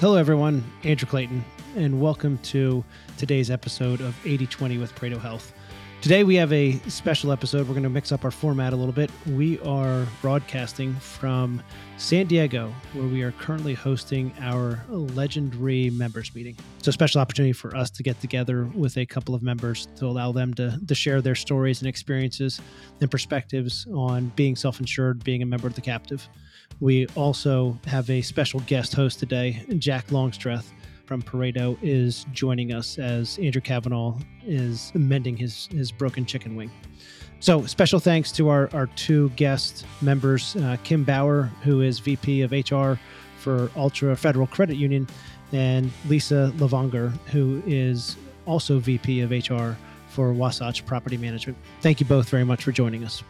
Hello, everyone. Andrew Clayton, and welcome to today's episode of 8020 with Pareto Health. Today, we have a special episode. We're going to mix up our format a little bit. We are broadcasting from San Diego, where we are currently hosting our legendary members meeting. It's a special opportunity for us to get together with a couple of members to allow them to, to share their stories and experiences and perspectives on being self insured, being a member of the captive. We also have a special guest host today, Jack Longstreth from Pareto, is joining us as Andrew Cavanaugh is mending his, his broken chicken wing. So, special thanks to our, our two guest members uh, Kim Bauer, who is VP of HR for Altra Federal Credit Union, and Lisa Levanger, who is also VP of HR for Wasatch Property Management. Thank you both very much for joining us.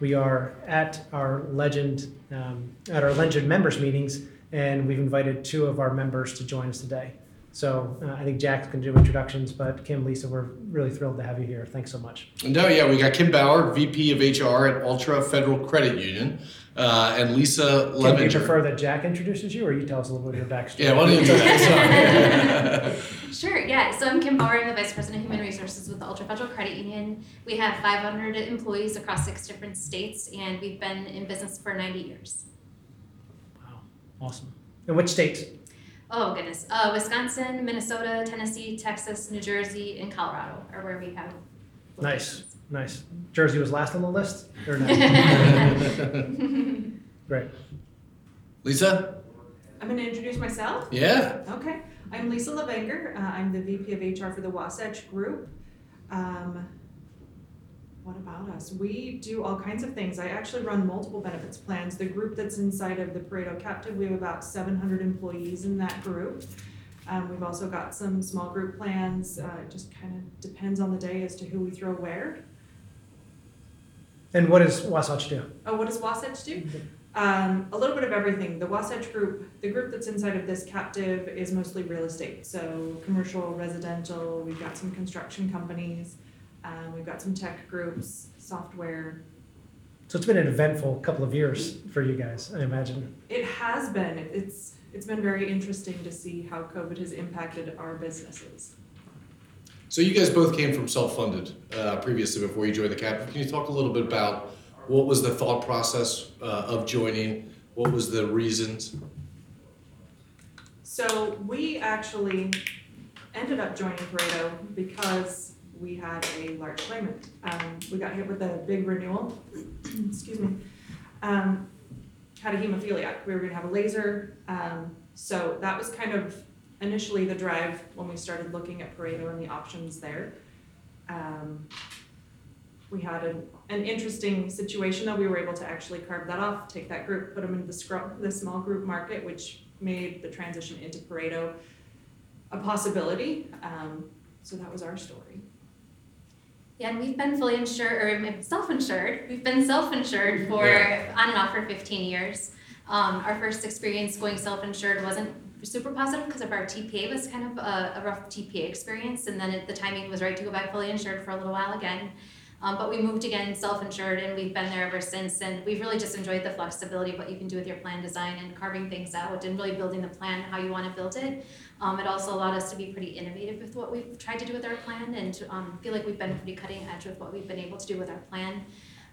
We are at our legend um, at our legend members meetings, and we've invited two of our members to join us today. So uh, I think Jack's going to do introductions, but Kim, Lisa, we're really thrilled to have you here. Thanks so much. No, yeah, we got Kim Bauer, VP of HR at Altra Federal Credit Union, uh, and Lisa Kim, do you prefer that Jack introduces you, or you tell us a little bit of your backstory? Yeah, why don't you do that? Sorry. Sure, yeah. So I'm Kim Bauer, I'm the Vice President of Human Resources with the Altra Federal Credit Union. We have 500 employees across six different states, and we've been in business for 90 years. Wow, awesome. And which states? Oh, goodness. Uh, Wisconsin, Minnesota, Tennessee, Texas, New Jersey, and Colorado are where we have. Nice, nice. Jersey was last on the list, or no? Great. Lisa? I'm going to introduce myself. Yeah. Okay. I'm Lisa Levanger. Uh, I'm the VP of HR for the Wasatch Group. Um, what about us? We do all kinds of things. I actually run multiple benefits plans. The group that's inside of the Pareto Captive, we have about 700 employees in that group. Um, we've also got some small group plans. Uh, it just kind of depends on the day as to who we throw where. And what does Wasatch do? Oh, what does Wasatch do? Um, a little bit of everything. The Wasatch Group, the group that's inside of this captive is mostly real estate. So commercial, residential, we've got some construction companies, um, we've got some tech groups, software. So it's been an eventful couple of years for you guys, I imagine. It has been, it's, it's been very interesting to see how COVID has impacted our businesses. So you guys both came from self-funded uh, previously before you joined the captive. Can you talk a little bit about what was the thought process uh, of joining? What was the reasons? So we actually ended up joining Pareto because we had a large claimant. Um, we got hit with a big renewal, excuse me. Um, had a hemophiliac. We were gonna have a laser. Um, so that was kind of initially the drive when we started looking at Pareto and the options there. Um, we had an, an interesting situation that We were able to actually carve that off, take that group, put them into the scrub, the small group market, which made the transition into Pareto a possibility. Um, so that was our story. Yeah, and we've been fully insured, or self-insured. We've been self-insured for Yeah. on and off for 15 years. Um, our first experience going self-insured wasn't super positive because of our TPA was kind of a, a rough TPA experience, and then it, the timing was right to go back fully insured for a little while again. Um, but we moved again self-insured, and we've been there ever since. And we've really just enjoyed the flexibility of what you can do with your plan design and carving things out, and really building the plan how you want to build it. Um, it also allowed us to be pretty innovative with what we've tried to do with our plan and um, feel like we've been pretty cutting edge with what we've been able to do with our plan.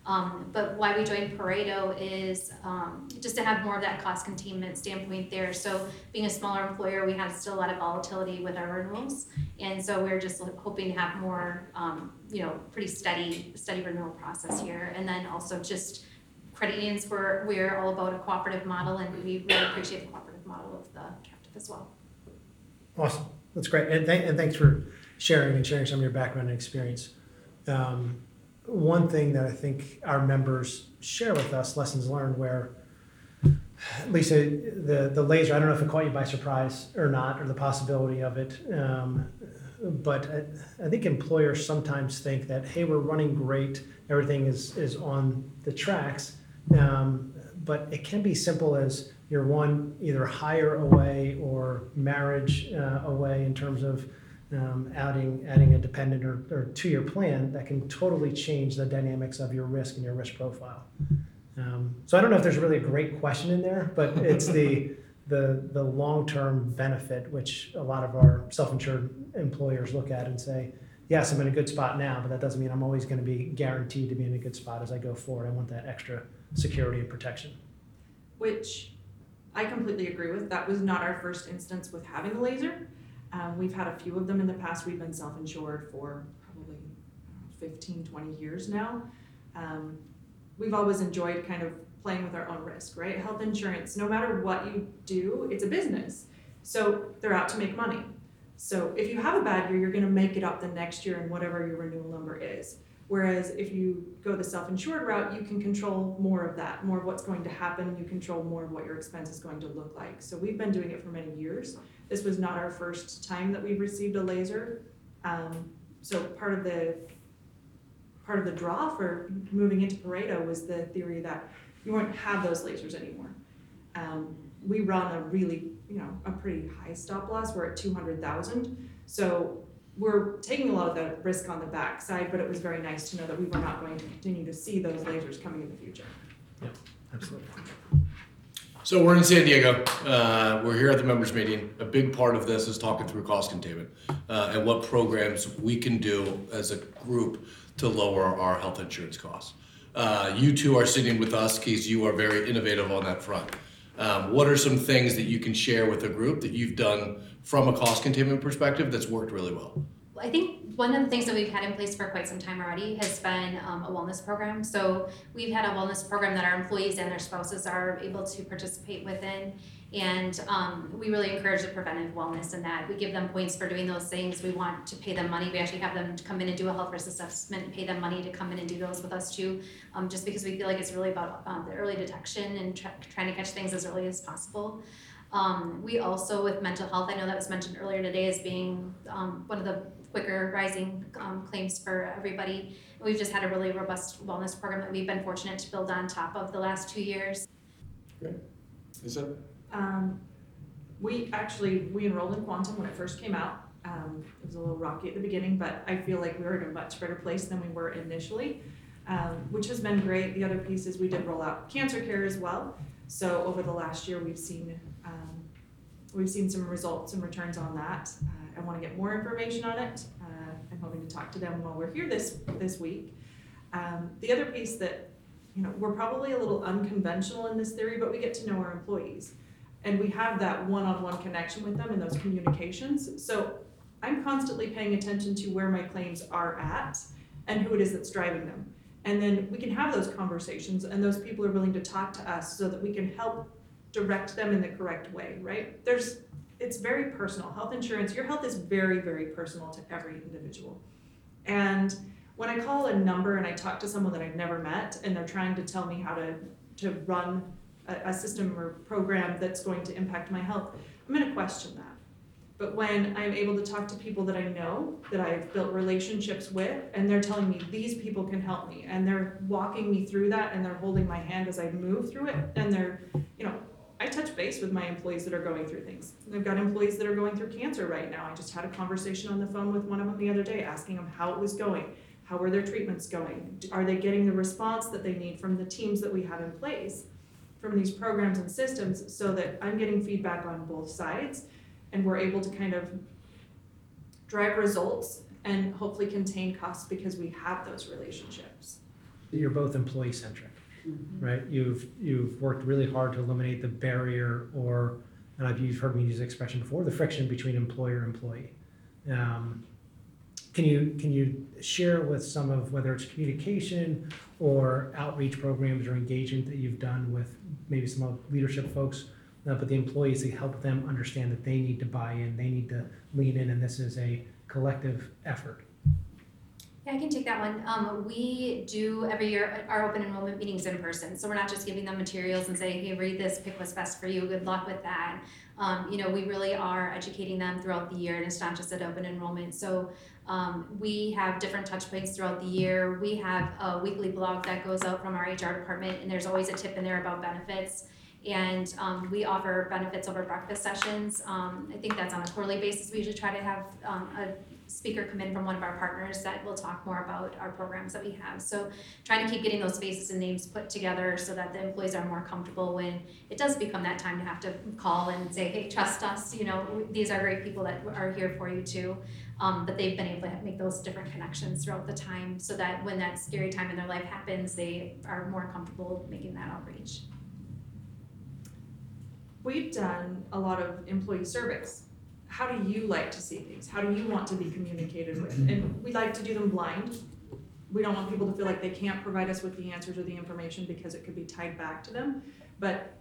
Um, but why we joined Pareto is um, just to have more of that cost containment standpoint there. So being a smaller employer, we have still a lot of volatility with our renewals, and so we're just hoping to have more, um, you know, pretty steady, steady renewal process here. And then also just credit unions, we're we're all about a cooperative model, and we really appreciate the cooperative model of the captive as well. Awesome. That's great. And, th- and thanks for sharing and sharing some of your background and experience. Um, one thing that I think our members share with us, lessons learned, where Lisa, the, the laser, I don't know if it caught you by surprise or not, or the possibility of it. Um, but I, I think employers sometimes think that, hey, we're running great, everything is, is on the tracks. Um, but it can be simple as you're one either hire away or marriage uh, away in terms of um, adding adding a dependent or, or to your plan that can totally change the dynamics of your risk and your risk profile. Um, so I don't know if there's really a great question in there, but it's the the the long term benefit, which a lot of our self insured employers look at and say, yes, I'm in a good spot now, but that doesn't mean I'm always going to be guaranteed to be in a good spot as I go forward. I want that extra security and protection. which I completely agree with. That was not our first instance with having a laser. Um, we've had a few of them in the past. We've been self-insured for probably know, 15, 20 years now. Um, we've always enjoyed kind of playing with our own risk, right? Health insurance, no matter what you do, it's a business. So they're out to make money. So if you have a bad year, you're going to make it up the next year in whatever your renewal number is. Whereas if you go the self-insured route, you can control more of that, more of what's going to happen. You control more of what your expense is going to look like. So we've been doing it for many years. This was not our first time that we've received a laser. Um, so part of the part of the draw for moving into Pareto was the theory that you won't have those lasers anymore. Um, we run a really, you know, a pretty high stop loss. We're at two hundred thousand. So we're taking a lot of the risk on the backside, but it was very nice to know that we were not going to continue to see those lasers coming in the future. Yeah, absolutely. So we're in San Diego. Uh, we're here at the members meeting. A big part of this is talking through cost containment uh, and what programs we can do as a group to lower our health insurance costs. Uh, you two are sitting with us because you are very innovative on that front. Um, what are some things that you can share with the group that you've done from a cost containment perspective that's worked really well? I think one of the things that we've had in place for quite some time already has been um, a wellness program. So we've had a wellness program that our employees and their spouses are able to participate within. And um, we really encourage the preventive wellness in that. We give them points for doing those things. We want to pay them money. We actually have them come in and do a health risk assessment and pay them money to come in and do those with us too. Um, just because we feel like it's really about um, the early detection and try trying to catch things as early as possible. Um, we also, with mental health, I know that was mentioned earlier today as being um, one of the quicker rising um, claims for everybody. We've just had a really robust wellness program that we've been fortunate to build on top of the last two years. Great. Is that Um, we actually, we enrolled in Quantum when it first came out. Um, it was a little rocky at the beginning, but I feel like we were in a much better place than we were initially, um, which has been great. The other piece is we did roll out cancer care as well. So over the last year, we've seen, um, we've seen some results and returns on that. Uh, I wanna get more information on it. Uh, I'm hoping to talk to them while we're here this, this week. Um, the other piece that, you know, we're probably a little unconventional in this theory, but we get to know our employees and we have that one-on-one connection with them in those communications. So I'm constantly paying attention to where my claims are at and who it is that's driving them. And then we can have those conversations and those people are willing to talk to us so that we can help direct them in the correct way, right? There's it's very personal. Health insurance, your health is very, very personal to every individual. And when I call a number and I talk to someone that I've never met and they're trying to tell me how to to run a, a system or program that's going to impact my health, I'm going to question that. But when I'm able to talk to people that I know, that I've built relationships with, and they're telling me these people can help me, and they're walking me through that, and they're holding my hand as I move through it, and they're, you know, I touch base with my employees that are going through things. I've got employees that are going through cancer right now. I just had a conversation on the phone with one of them the other day, asking them how it was going. How are their treatments going? Are they getting the response that they need from the teams that we have in place? from these programs and systems so that I'm getting feedback on both sides and we're able to kind of drive results and hopefully contain costs because we have those relationships. You're both employee centric, right? You've you've worked really hard to eliminate the barrier or, and I've you've heard me use the expression before, the friction between employer and employee. Um, can you can you share with some of whether it's communication or outreach programs or engagement that you've done with maybe some of leadership folks, uh, but the employees to help them understand that they need to buy in, they need to lean in, and this is a collective effort. Yeah, I can take that one. Um, we do every year our open enrollment meetings in person. So we're not just giving them materials and saying, hey, read this, pick what's best for you, good luck with that. Um, you know, we really are educating them throughout the year and it's not just at open enrollment. So um, we have different touch points throughout the year. We have a weekly blog that goes out from our HR department and there's always a tip in there about benefits. And um, we offer benefits over breakfast sessions. Um, I think that's on a quarterly basis. We usually try to have um, a speaker come in from one of our partners that will talk more about our programs that we have. So trying to keep getting those faces and names put together so that the employees are more comfortable when it does become that time to have to call and say, hey, trust us, you know, these are great people that are here for you too. Um, but they've been able to make those different connections throughout the time so that when that scary time in their life happens, they are more comfortable making that outreach. We've done a lot of employee surveys. How do you like to see things? How do you want to be communicated with? And we like to do them blind. We don't want people to feel like they can't provide us with the answers or the information because it could be tied back to them. But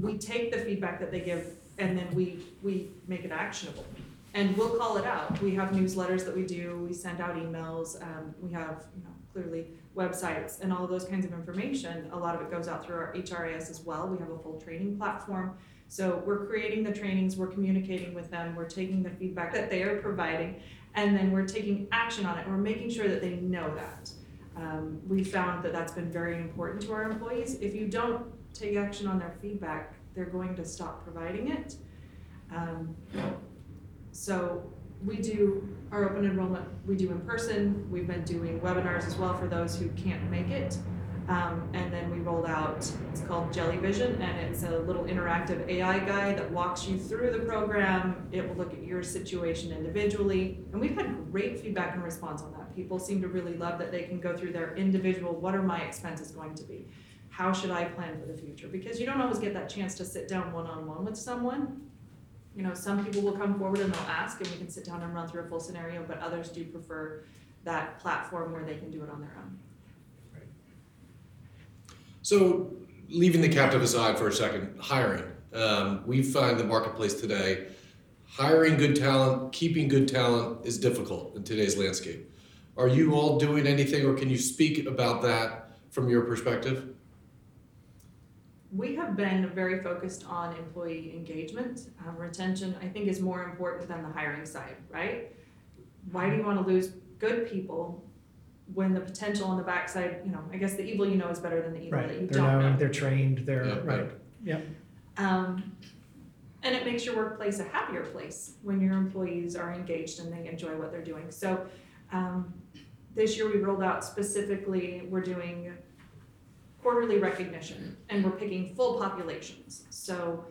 we take the feedback that they give and then we, we make it actionable. And we'll call it out. We have newsletters that we do, we send out emails, um, we have, you know, clearly websites and all of those kinds of information. A lot of it goes out through our HRIS as well. We have a full training platform. So we're creating the trainings, we're communicating with them, we're taking the feedback that they are providing, and then we're taking action on it. We're making sure that they know that. Um, we found that that's been very important to our employees. If you don't take action on their feedback, they're going to stop providing it. Um, so we do our open enrollment, we do in person, we've been doing webinars as well for those who can't make it. Um, and then we rolled out, it's called Jellyvision, and it's a little interactive AI guide that walks you through the program. It will look at your situation individually, and we've had great feedback and response on that. People seem to really love that they can go through their individual, what are my expenses going to be? How should I plan for the future? Because you don't always get that chance to sit down one-on-one with someone. You know, some people will come forward and they'll ask, and we can sit down and run through a full scenario, but others do prefer that platform where they can do it on their own. So, leaving the captive aside for a second, hiring. Um, we find the marketplace today, hiring good talent, keeping good talent is difficult in today's landscape. Are you all doing anything, or can you speak about that from your perspective? We have been very focused on employee engagement. Um, retention, I think, is more important than the hiring side, right? Why do you want to lose good people when the potential on the backside, you know, I guess the evil you know is better than the evil that you Right, they're don't know. known, they're trained, Yeah, they're, right. right, yep. Um, and it makes your workplace a happier place when your employees are engaged and they enjoy what they're doing. So, um, this year we rolled out specifically, we're doing quarterly recognition and we're picking full populations. So,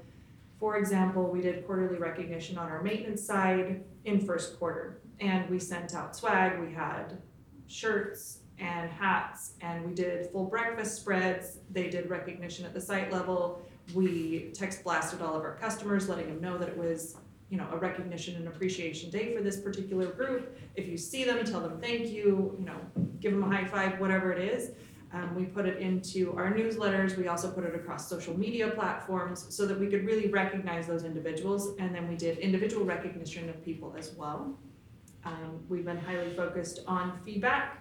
for example, we did quarterly recognition on our maintenance side in first quarter and we sent out swag, we had shirts and hats and we did full breakfast spreads. They did recognition at the site level we text blasted all of our customers, letting them know that it was, you know, a recognition and appreciation day for this particular group. If you see them, tell them thank you, you know, give them a high five, whatever it is. Um, we put it into our newsletters. We also put it across social media platforms so that we could really recognize those individuals. And then we did individual recognition of people as well. Um, we've been highly focused on feedback.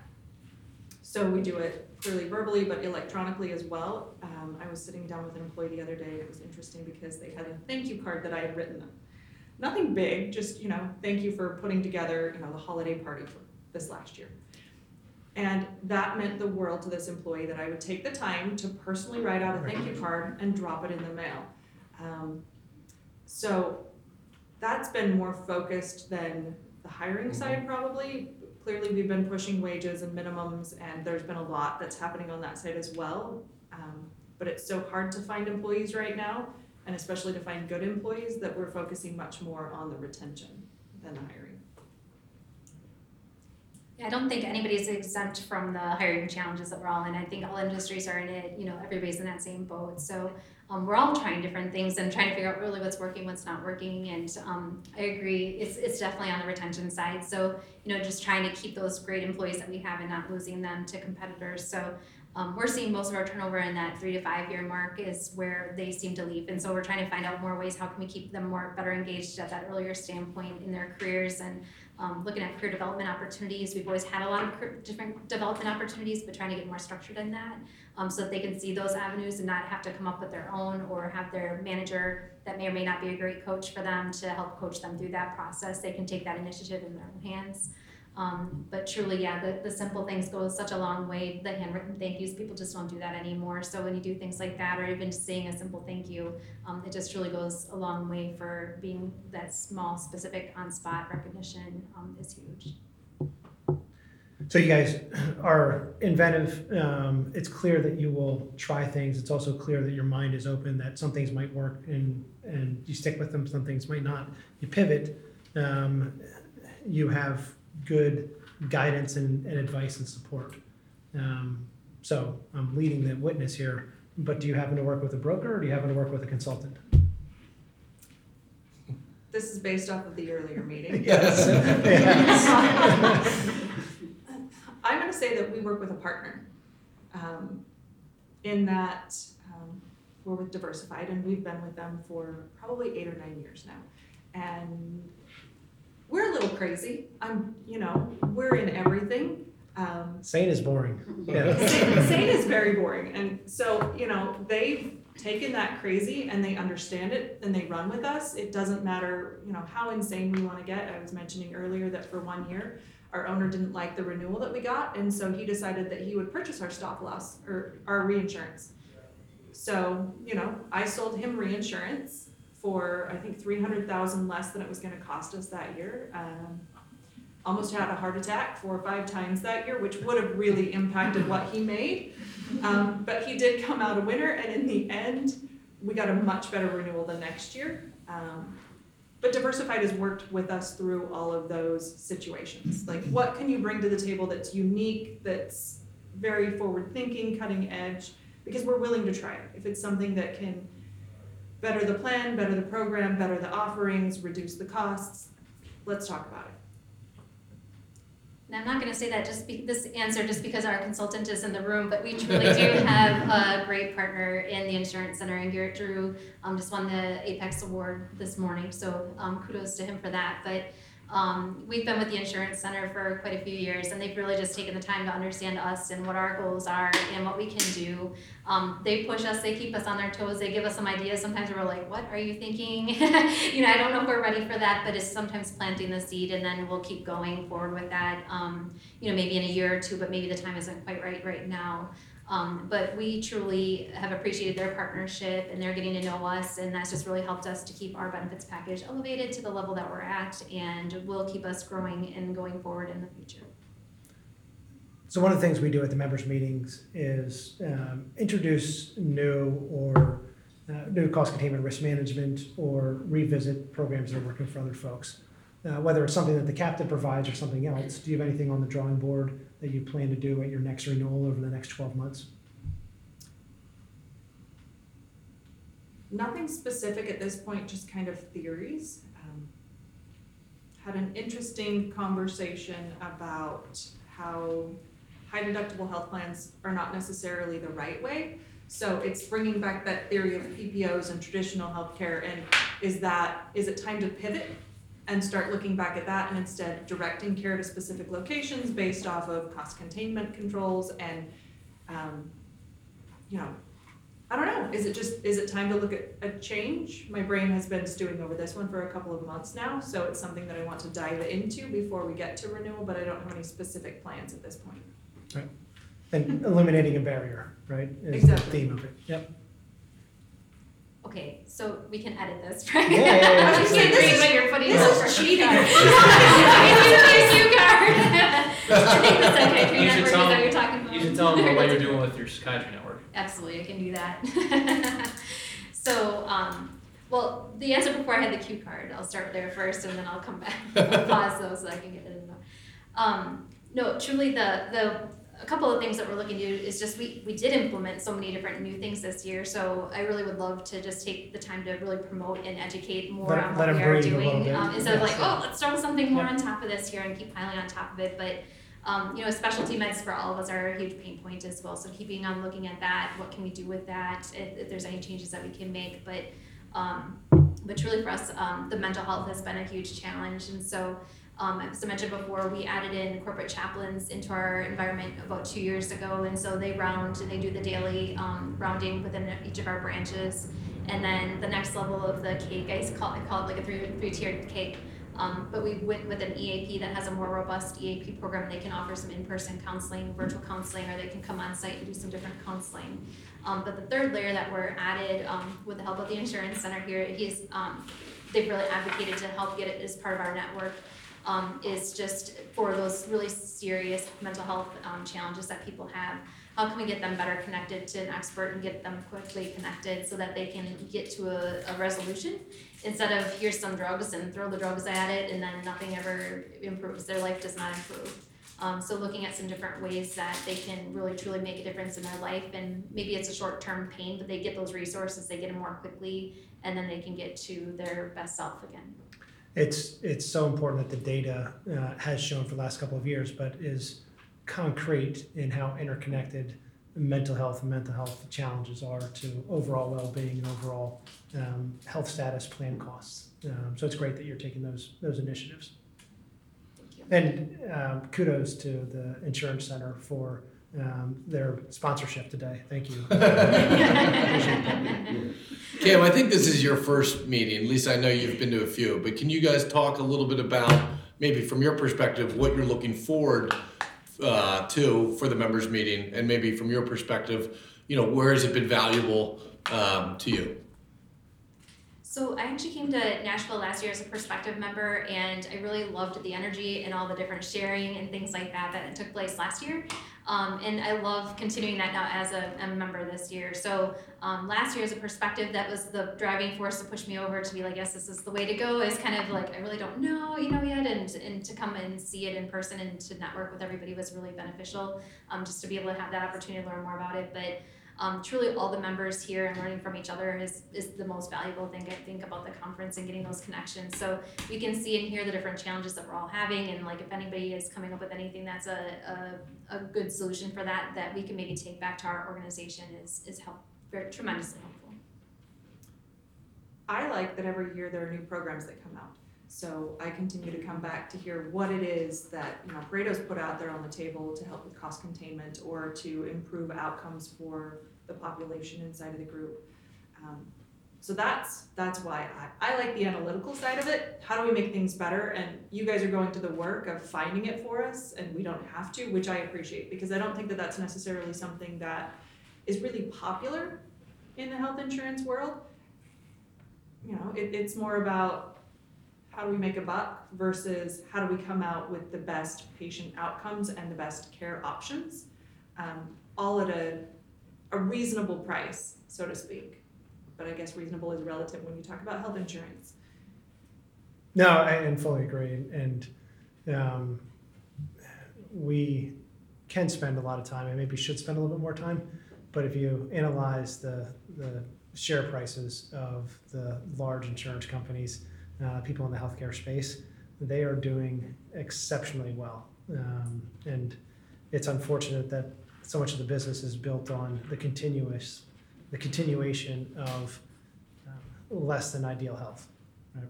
So we do it clearly verbally, but electronically as well. Um, I was sitting down with an employee the other day, it was interesting because they had a thank you card that I had written them. Nothing big, just, you know, thank you for putting together, you know, the holiday party for this last year. And that meant the world to this employee that I would take the time to personally write out a thank you card and drop it in the mail. Um, so that's been more focused than the hiring side probably. Clearly, we've been pushing wages and minimums, and there's been a lot that's happening on that side as well. Um, but it's so hard to find employees right now, and especially to find good employees, that we're focusing much more on the retention than the hiring. I don't think anybody's exempt from the hiring challenges that we're all in. I think all industries are in it, you know, everybody's in that same boat. So um, we're all trying different things and trying to figure out really what's working, what's not working. And um, I agree, it's, it's definitely on the retention side. So, you know, just trying to keep those great employees that we have and not losing them to competitors. So um, we're seeing most of our turnover in that three to five year mark is where they seem to leave. And so we're trying to find out more ways, how can we keep them more better engaged at that earlier standpoint in their careers and um, looking at career development opportunities. We've always had a lot of different development opportunities, but trying to get more structured in that um, so that they can see those avenues and not have to come up with their own or have their manager that may or may not be a great coach for them to help coach them through that process. They can take that initiative in their own hands. Um, but truly, yeah, the, the simple things go such a long way. The handwritten thank yous, people just don't do that anymore. So when you do things like that, or even just saying a simple thank you, um, it just truly goes a long way for being that small, specific, on-spot recognition um, is huge. So you guys are inventive. Um, it's clear that you will try things. It's also clear that your mind is open. That some things might work and and you stick with them. Some things might not. You pivot. Um, you have good guidance and, and advice and support. Um, so I'm leading the witness here. But do you happen to work with a broker or do you happen to work with a consultant? This is based off of the earlier meeting. Yes. I'm gonna say that we work with a partner. um, In that, um, we're with Diversified and we've been with them for probably eight or nine years now. And we're a little crazy. I'm, you know, we're in everything. Um, Sane is boring. Yeah. Sane Sane is very boring, and so, you know, they've taken that crazy and they understand it and they run with us. It doesn't matter, you know, how insane we wanna get. I was mentioning earlier that for one year, our owner didn't like the renewal that we got, and so he decided that he would purchase our stop loss, or our reinsurance. So, you know, I sold him reinsurance for, I think, three hundred thousand less than it was gonna cost us that year. Um, almost had a heart attack four or five times that year, which would have really impacted what he made. Um, but he did come out a winner, and in the end, we got a much better renewal the next year. Um, but Diversified has worked with us through all of those situations. Like, what can you bring to the table that's unique, that's very forward thinking, cutting edge? Because we're willing to try it. If it's something that can better the plan, better the program, better the offerings, reduce the costs, let's talk about it. And I'm not gonna say that just be, this answer just because our consultant is in the room, but we truly do have a great partner in the Insurance Center, and Garrett Drew, um, just won the Apex Award this morning, so, um, kudos to him for that, but, um, we've been with the Insurance Center for quite a few years, and they've really just taken the time to understand us and what our goals are and what we can do. Um, they push us, they keep us on their toes, they give us some ideas, sometimes we're like, what are you thinking? you know, I don't know if we're ready for that, but it's sometimes planting the seed and then we'll keep going forward with that. Um, you know, maybe in a year or two, but maybe the time isn't quite right right now. Um, but we truly have appreciated their partnership and they're getting to know us, and that's just really helped us to keep our benefits package elevated to the level that we're at, and will keep us growing and going forward in the future. So one of the things we do at the members' meetings is um, introduce new or uh, new cost containment risk management or revisit programs that are working for other folks. Uh, whether it's something that the captive provides or something else, do you have anything on the drawing board that you plan to do at your next renewal over the next 12 months? Nothing specific at this point, just kind of theories. Um, Had an interesting conversation about how high deductible health plans are not necessarily the right way. So it's bringing back that theory of PPOs and traditional healthcare and is that, is it time to pivot? And start looking back at that and instead directing care to specific locations based off of cost containment controls and, um, you know, I don't know. Is it just is it time to look at a change? My brain has been stewing over this one for a couple of months now, so it's something that I want to dive into before we get to renewal, but I don't have any specific plans at this point. Right. And eliminating a barrier, right? Is the theme of it. Yep. Okay, so we can edit this, right? Yeah, yeah, yeah, I'm just absolutely. agreeing you're putting This down is for cheating. cue card. Thank you, cue card. I think the psychiatry You should network is tell what them- you're talking about. You should tell them what you're doing with your psychiatry network. Absolutely, I can do that. so, um, well, the answer before I had the cue card, I'll start there first and then I'll come back. I'll pause those so I can get it in there. Um, no, truly the, the, a couple of things that we're looking to do is just we, we did implement so many different new things this year. So I really would love to just take the time to really promote and educate more Let- on let what we are breathe a little doing. bit. Um, instead of like, oh, let's throw something more Yeah. on top of this here and keep piling on top of it. But um, you know, specialty meds for all of us are a huge pain point as well. So keeping on looking at that, what can we do with that? If, if there's any changes that we can make, but um, but truly for us, um, the mental health has been a huge challenge, and so. Um, as I mentioned before, we added in corporate chaplains into our environment about two years ago, and so they round and they do the daily um, rounding within each of our branches. And then the next level of the cake, I call, I call it like a three three tiered cake, Um, but we went with an EAP that has a more robust EAP program. They can offer some in-person counseling, virtual counseling, or they can come on site and do some different counseling. Um, but the third layer that we're added, um, with the help of the insurance center here, he's, um, they've really advocated to help get it as part of our network, um, is just for those really serious mental health, um, challenges that people have. How can we get them better connected to an expert and get them quickly connected so that they can get to a, a resolution? Instead of here's some drugs and throw the drugs at it and then nothing ever improves, their life does not improve. Um, so looking at some different ways that they can really truly make a difference in their life and maybe it's a short-term pain, but they get those resources, they get them more quickly and then they can get to their best self again. It's it's so important that the data uh, has shown for the last couple of years, but is concrete in how interconnected mental health and mental health challenges are to overall well-being and overall um, health status plan costs. Um, so it's great that you're taking those those initiatives. And um, kudos to the Insurance Center for um, their sponsorship today. Thank you. Cam, I think this is your first meeting. At least I know you've been to a few. But can you guys talk a little bit about maybe from your perspective what you're looking forward uh, to for the members meeting, and maybe from your perspective, you know, where has it been valuable um, to you? So I actually came to Nashville last year as a prospective member, and I really loved the energy and all the different sharing and things like that that took place last year. Um, and I love continuing that now as a, a member this year. So um, last year, as a perspective, that was the driving force to push me over to be like, yes, this is the way to go. Is kind of like I really don't know, you know, yet, and and to come and see it in person and to network with everybody was really beneficial. Um, just to be able to have that opportunity to learn more about it, but um, truly all the members here and learning from each other is, is the most valuable thing I think about the conference and getting those connections. So we can see and hear the different challenges that we're all having and like if anybody is coming up with anything that's a, a, a good solution for that, that we can maybe take back to our organization is, is help, very tremendously helpful. I like that every year there are new programs that come out. So I continue to come back to hear what it is that, you know, Pareto's put out there on the table to help with cost containment or to improve outcomes for the population inside of the group. Um, so that's, that's why I, I like the analytical side of it. How do we make things better? And you guys are going to the work of finding it for us and we don't have to, which I appreciate because I don't think that that's necessarily something that is really popular in the health insurance world you know, it, it's more about how do we make a buck versus how do we come out with the best patient outcomes and the best care options, um, all at a, a reasonable price, so to speak. But I guess reasonable is relative when you talk about health insurance. No, I and fully agree. And um, we can spend a lot of time, and maybe should spend a little bit more time. But if you analyze the the share prices of the large insurance companies, uh, people in the healthcare space, they are doing exceptionally well. Um, and it's unfortunate that so much of the business is built on the continuous, the continuation of um, less than ideal health. Right?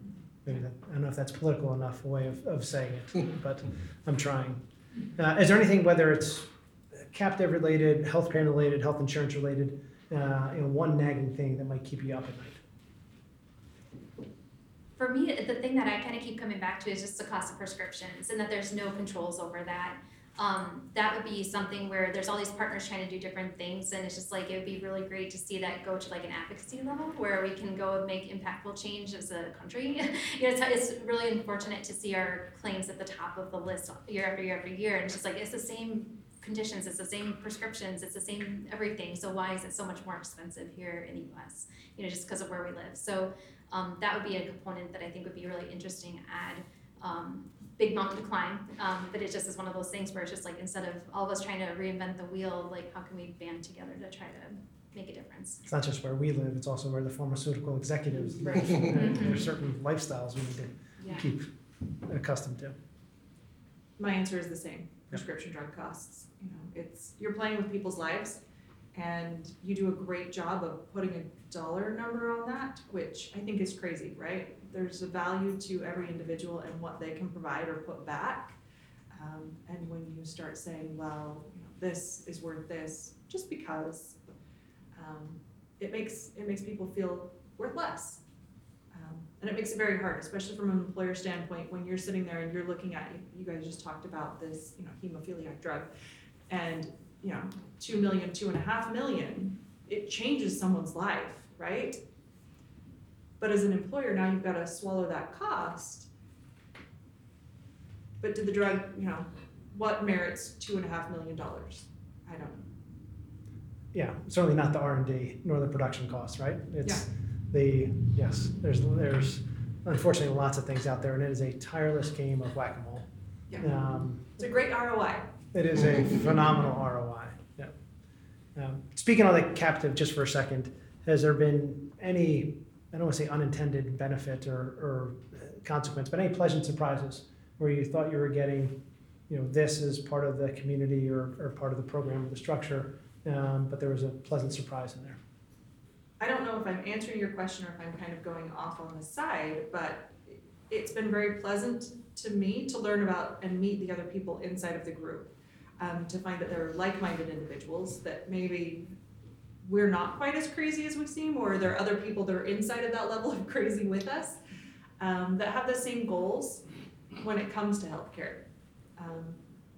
Maybe that, I don't know if that's political enough way of, of saying it, but I'm trying. Uh, is there anything, whether it's captive related, health plan related, health insurance related, uh, you know, one nagging thing that might keep you up at night? For me, the thing that I kind of keep coming back to is just the cost of prescriptions and that there's no controls over that. Um, that would be something where there's all these partners trying to do different things and it's just like it would be really great to see that go to like an advocacy level where we can go and make impactful change as a country. you know, it's, it's really unfortunate to see our claims at the top of the list year after year after year and it's just like it's the same conditions, it's the same prescriptions, it's the same everything. So why is it so much more expensive here in the US? You know, just because of where we live. So um, that would be a component that I think would be really interesting add. Um, big mountain to climb, um, but it just is one of those things where it's just like instead of all of us trying to reinvent the wheel, like how can we band together to try to make a difference? It's not just where we live; it's also where the pharmaceutical executives live. Right. And Mhm. There's certain lifestyles we need to Yeah. keep accustomed to. My answer is the same, prescription drug costs. You know, it's, you're playing with people's lives and you do a great job of putting a dollar number on that, which I think is crazy, right? There's a value to every individual and what they can provide or put back. Um, and when you start saying, well, this is worth this, just because, um, it makes, it makes people feel worth less. Um, And it makes it very hard, especially from an employer standpoint, when you're sitting there and you're looking at, you guys just talked about this, you know, hemophiliac drug. And, you know, two million, two and a half million, it changes someone's life, right? But as an employer, now you've gotta swallow that cost. But did the drug, you know, what merits two and a half million dollars? I don't know. Yeah, certainly not the R and D nor the production costs, right? It's the, yes, there's, there's unfortunately lots of things out there and it is a tireless game of whack-a-mole. Yeah. Um, It's a great ROI. It is a phenomenal ROI. Yeah. Um, speaking on the captive, just for a second, has there been any, I don't want to say unintended benefit or, or consequence, but any pleasant surprises where you thought you were getting, you know, this as part of the community or, or part of the program or the structure, um, but there was a pleasant surprise in there? I don't know if I'm answering your question or if I'm kind of going off on the side, but it's been very pleasant to me to learn about and meet the other people inside of the group. Um, to find that they're like-minded individuals, that maybe we're not quite as crazy as we seem, or are there are other people that are inside of that level of crazy with us, um, that have the same goals when it comes to healthcare. Um,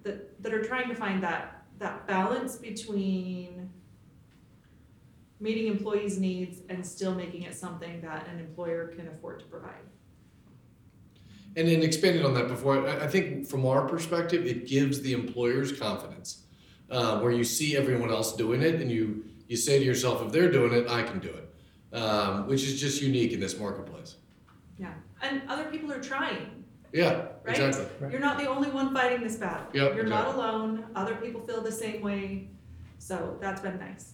that, that are trying to find that, that balance between meeting employees' needs and still making it something that an employer can afford to provide. And then expanding on that before, I, I think from our perspective, it gives the employers confidence. Uh, where you see everyone else doing it and you, you say to yourself, if they're doing it, I can do it. Um, which is just unique in this marketplace. Yeah, and other people are trying. Yeah, Right? exactly. Right. You're not the only one fighting this battle. Yep, You're not alone. Other people feel the same way. So that's been nice.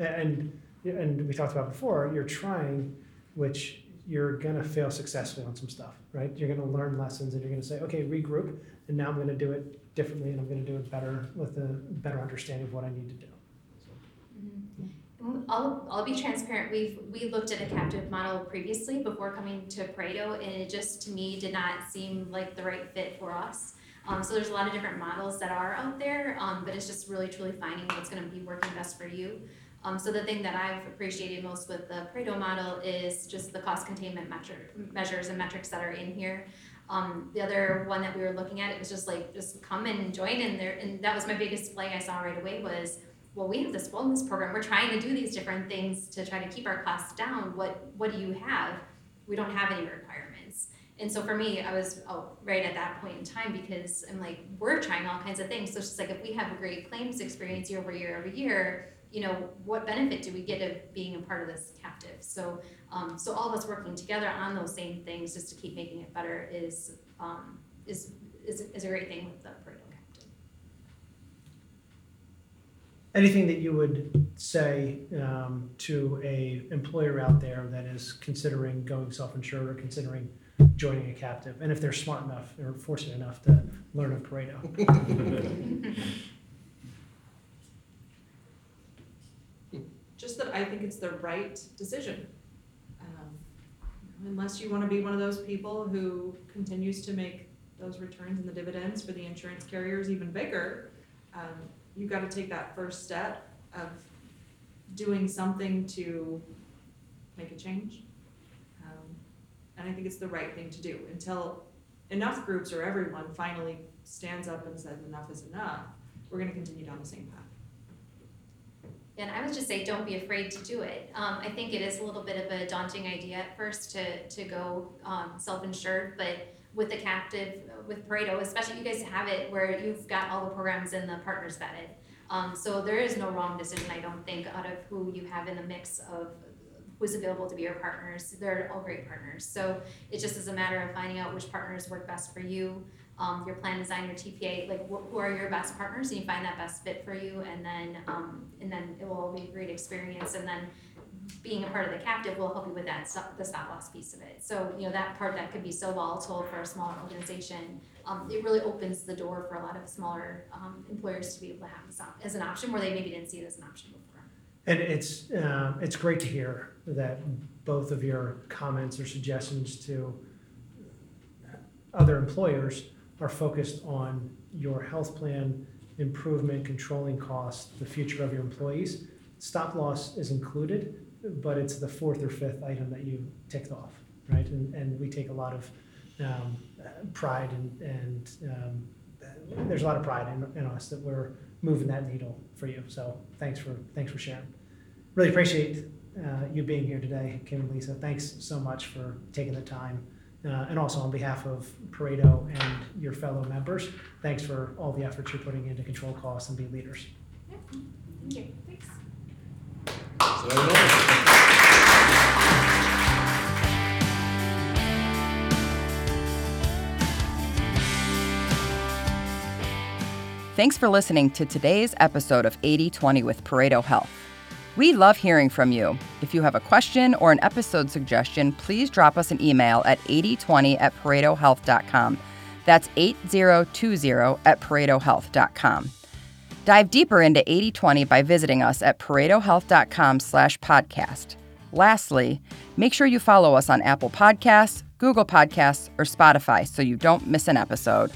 And, and we talked about before, you're trying, which you're gonna fail successfully on some stuff, right? You're gonna learn lessons and you're gonna say, okay, regroup, and now I'm gonna do it differently and I'm gonna do it better with a better understanding of what I need to do. I'll, I'll be transparent, we've, we looked at a captive model previously before coming to Pareto, and it just, to me, did not seem like the right fit for us. Um, so there's a lot of different models that are out there, um, but it's just really truly finding what's gonna be working best for you. Um, so the thing that I've appreciated most with the Pareto model is just the cost containment measure, measures and metrics that are in here. Um, the other one that we were looking at, it was just like, just come and join in there, and that was my biggest flag I saw right away was, well, we have this wellness program, we're trying to do these different things to try to keep our costs down, what, what do you have? We don't have any requirements. And so for me, I was oh, right at that point in time because I'm like, we're trying all kinds of things. So it's just like if we have a great claims experience year over year over year, you know, what benefit do we get of being a part of this captive? So, um, so all of us working together on those same things just to keep making it better is, um, is, is, is a great thing with the Pareto captive. Anything that you would say um, to a employer out there that is considering going self-insured or considering joining a captive, and if they're smart enough or fortunate enough to learn of Pareto? Just that I think it's the right decision. Um, Unless you wanna be one of those people who continues to make those returns and the dividends for the insurance carriers even bigger, um, you gotta take that first step of doing something to make a change. Um, And I think it's the right thing to do until enough groups or everyone finally stands up and says enough is enough, we're gonna continue down the same path. And I would just say, don't be afraid to do it. Um, I think it is a little bit of a daunting idea at first to, to go, um, self-insured, but with the captive, with Pareto, especially you guys have it where you've got all the programs and the partners vetted. Um, so there is no wrong decision, I don't think, out of who you have in the mix of who's available to be your partners. They're all great partners. So it just is a matter of finding out which partners work best for you. Um, your plan design, your TPA, like wh- who are your best partners and you find that best fit for you and then, um, and then it will all be a great experience and then being a part of the captive will help you with that, stop- the stop loss piece of it. So, you know, that part that could be so volatile for a smaller organization, um, it really opens the door for a lot of smaller, um, employers to be able to have this op- as an option where they maybe didn't see it as an option before. And it's, uh, it's great to hear that both of your comments or suggestions to other employers are focused on your health plan improvement, controlling costs, the future of your employees. Stop loss is included, but it's the fourth or fifth item that you ticked off. right? And, and we take a lot of um, pride and, and um, there's a lot of pride in, in us that we're moving that needle for you. So thanks for thanks for sharing. Really appreciate uh, you being here today, Kim and Lisa. Thanks so much for taking the time. Uh, and also on behalf of Pareto and your fellow members, thanks for all the efforts you're putting in to control costs and be leaders. Thank you, Thanks for listening to today's episode of 8020 with Pareto Health. We love hearing from you. If you have a question or an episode suggestion, please drop us an email at 8020 at paretohealth.com. That's 8020 at paretohealth.com. Dive deeper into 8020 by visiting us at paretohealth.com slash podcast. Lastly, make sure you follow us on Apple Podcasts, Google Podcasts, or Spotify so you don't miss an episode.